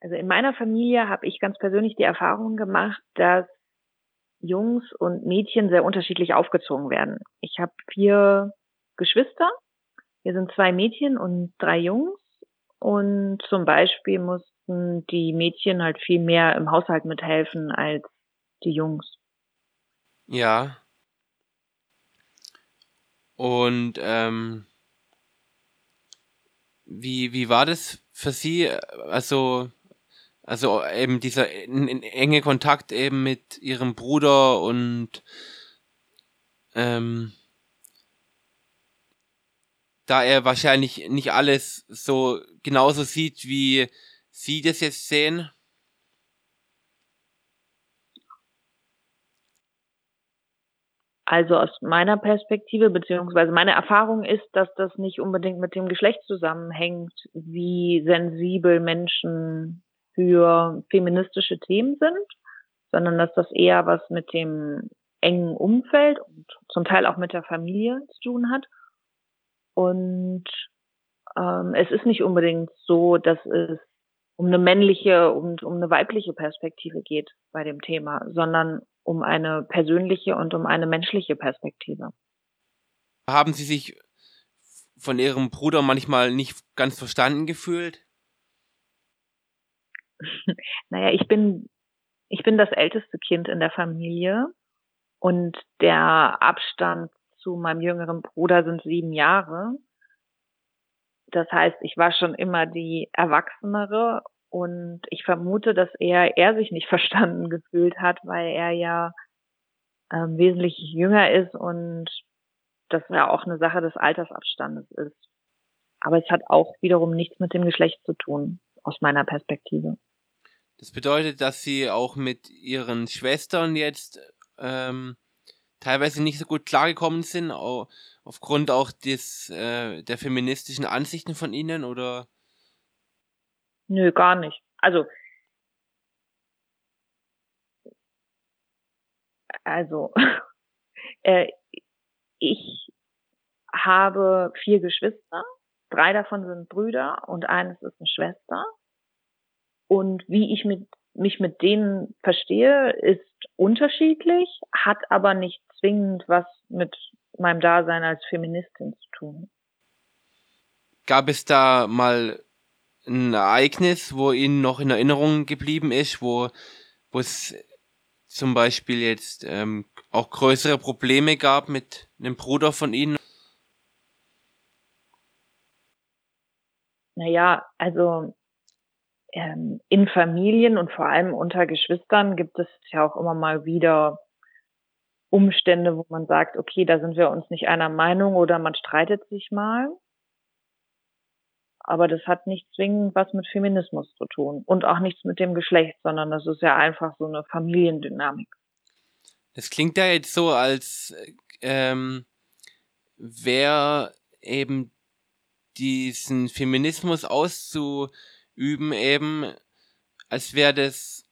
Also in meiner Familie habe ich ganz persönlich die Erfahrung gemacht, dass Jungs und Mädchen sehr unterschiedlich aufgezogen werden. Ich habe vier Geschwister. Wir sind zwei Mädchen und drei Jungs. Und zum Beispiel mussten die Mädchen halt viel mehr im Haushalt mithelfen als die Jungs. Ja. Und ähm, wie, wie war das für Sie? Also, also eben dieser enge Kontakt eben mit Ihrem Bruder und ähm, da er wahrscheinlich nicht alles so genauso sieht, wie Sie das jetzt sehen. Also aus meiner Perspektive, beziehungsweise meine Erfahrung ist, dass das nicht unbedingt mit dem Geschlecht zusammenhängt, wie sensibel Menschen für feministische Themen sind, sondern dass das eher was mit dem engen Umfeld und zum Teil auch mit der Familie zu tun hat. Und ähm, es ist nicht unbedingt so, dass es um eine männliche und um eine weibliche Perspektive geht bei dem Thema, sondern um eine persönliche und um eine menschliche Perspektive. Haben Sie sich von Ihrem Bruder manchmal nicht ganz verstanden gefühlt? naja, ich bin, ich bin das älteste Kind in der Familie und der Abstand zu meinem jüngeren Bruder sind sieben Jahre. Das heißt, ich war schon immer die Erwachsenere und ich vermute, dass er, er sich nicht verstanden gefühlt hat, weil er ja ähm, wesentlich jünger ist und das ja auch eine Sache des Altersabstandes ist. Aber es hat auch wiederum nichts mit dem Geschlecht zu tun, aus meiner Perspektive. Das bedeutet, dass sie auch mit ihren Schwestern jetzt ähm, teilweise nicht so gut klargekommen sind, auch aufgrund auch des, äh, der feministischen Ansichten von ihnen, oder? Nö, gar nicht. Also, also, äh, ich habe vier Geschwister, drei davon sind Brüder und eines ist eine Schwester. Und wie ich mit, mich mit denen verstehe, ist unterschiedlich, hat aber nicht zwingend was mit meinem Dasein als Feministin zu tun. Gab es da mal ein Ereignis, wo Ihnen noch in Erinnerung geblieben ist, wo, wo es zum Beispiel jetzt ähm, auch größere Probleme gab mit einem Bruder von Ihnen? Naja, also ähm, in Familien und vor allem unter Geschwistern gibt es ja auch immer mal wieder Umstände, wo man sagt, okay, da sind wir uns nicht einer Meinung oder man streitet sich mal. Aber das hat nicht zwingend was mit Feminismus zu tun und auch nichts mit dem Geschlecht, sondern das ist ja einfach so eine Familiendynamik. Das klingt ja jetzt so, als ähm, wäre eben diesen Feminismus auszuüben eben, als wäre das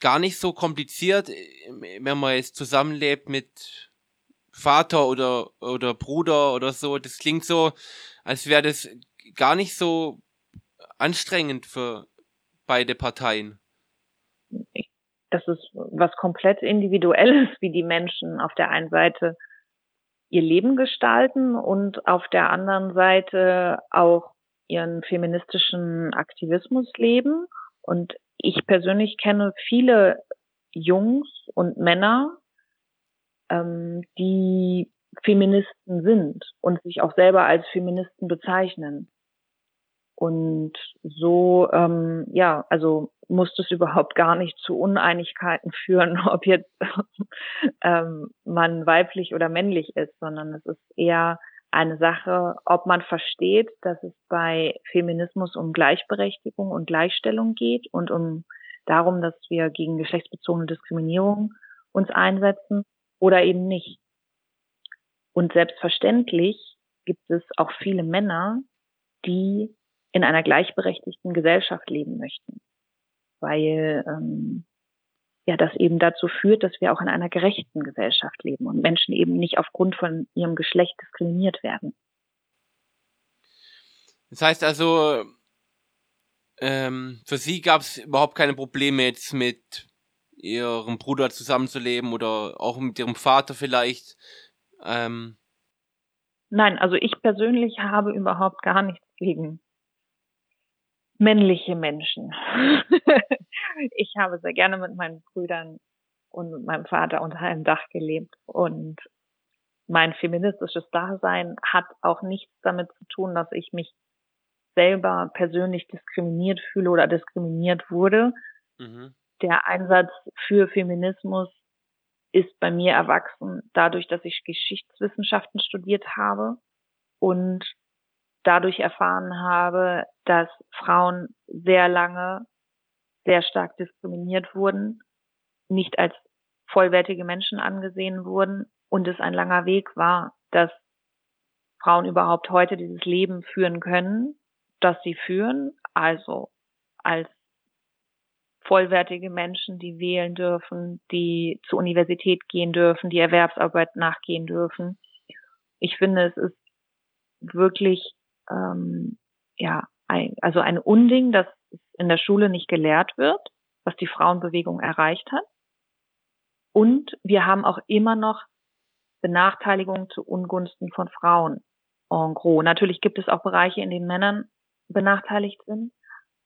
gar nicht so kompliziert, wenn man jetzt zusammenlebt mit Vater oder, oder Bruder oder so. Das klingt so, als wäre das gar nicht so anstrengend für beide Parteien. Das ist was komplett individuelles, wie die Menschen auf der einen Seite ihr Leben gestalten und auf der anderen Seite auch ihren feministischen Aktivismus leben. Und ich persönlich kenne viele Jungs und Männer, ähm, die Feministen sind und sich auch selber als Feministen bezeichnen. Und so, ähm, ja, also muss es überhaupt gar nicht zu Uneinigkeiten führen, ob jetzt ähm, man weiblich oder männlich ist, sondern es ist eher eine Sache, ob man versteht, dass es bei Feminismus um Gleichberechtigung und Gleichstellung geht und um darum, dass wir gegen geschlechtsbezogene Diskriminierung uns einsetzen oder eben nicht. Und selbstverständlich gibt es auch viele Männer, die in einer gleichberechtigten Gesellschaft leben möchten, weil ähm, ja das eben dazu führt, dass wir auch in einer gerechten Gesellschaft leben und Menschen eben nicht aufgrund von ihrem Geschlecht diskriminiert werden. Das heißt also, ähm, für Sie gab es überhaupt keine Probleme jetzt mit Ihrem Bruder zusammenzuleben oder auch mit Ihrem Vater vielleicht? Ähm. Nein, also ich persönlich habe überhaupt gar nichts gegen männliche Menschen. ich habe sehr gerne mit meinen Brüdern und mit meinem Vater unter einem Dach gelebt und mein feministisches Dasein hat auch nichts damit zu tun, dass ich mich selber persönlich diskriminiert fühle oder diskriminiert wurde. Mhm. Der Einsatz für Feminismus ist bei mir erwachsen dadurch, dass ich Geschichtswissenschaften studiert habe und dadurch erfahren habe, dass Frauen sehr lange sehr stark diskriminiert wurden, nicht als vollwertige Menschen angesehen wurden und es ein langer Weg war, dass Frauen überhaupt heute dieses Leben führen können, das sie führen, also als vollwertige Menschen, die wählen dürfen, die zur Universität gehen dürfen, die Erwerbsarbeit nachgehen dürfen. Ich finde, es ist wirklich ähm, ja ein, also ein Unding, dass es in der Schule nicht gelehrt wird, was die Frauenbewegung erreicht hat. Und wir haben auch immer noch Benachteiligung zu Ungunsten von Frauen en gros. Natürlich gibt es auch Bereiche, in denen Männern benachteiligt sind,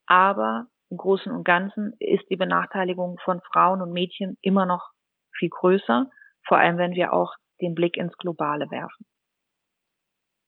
aber im Großen und Ganzen ist die Benachteiligung von Frauen und Mädchen immer noch viel größer, vor allem wenn wir auch den Blick ins Globale werfen.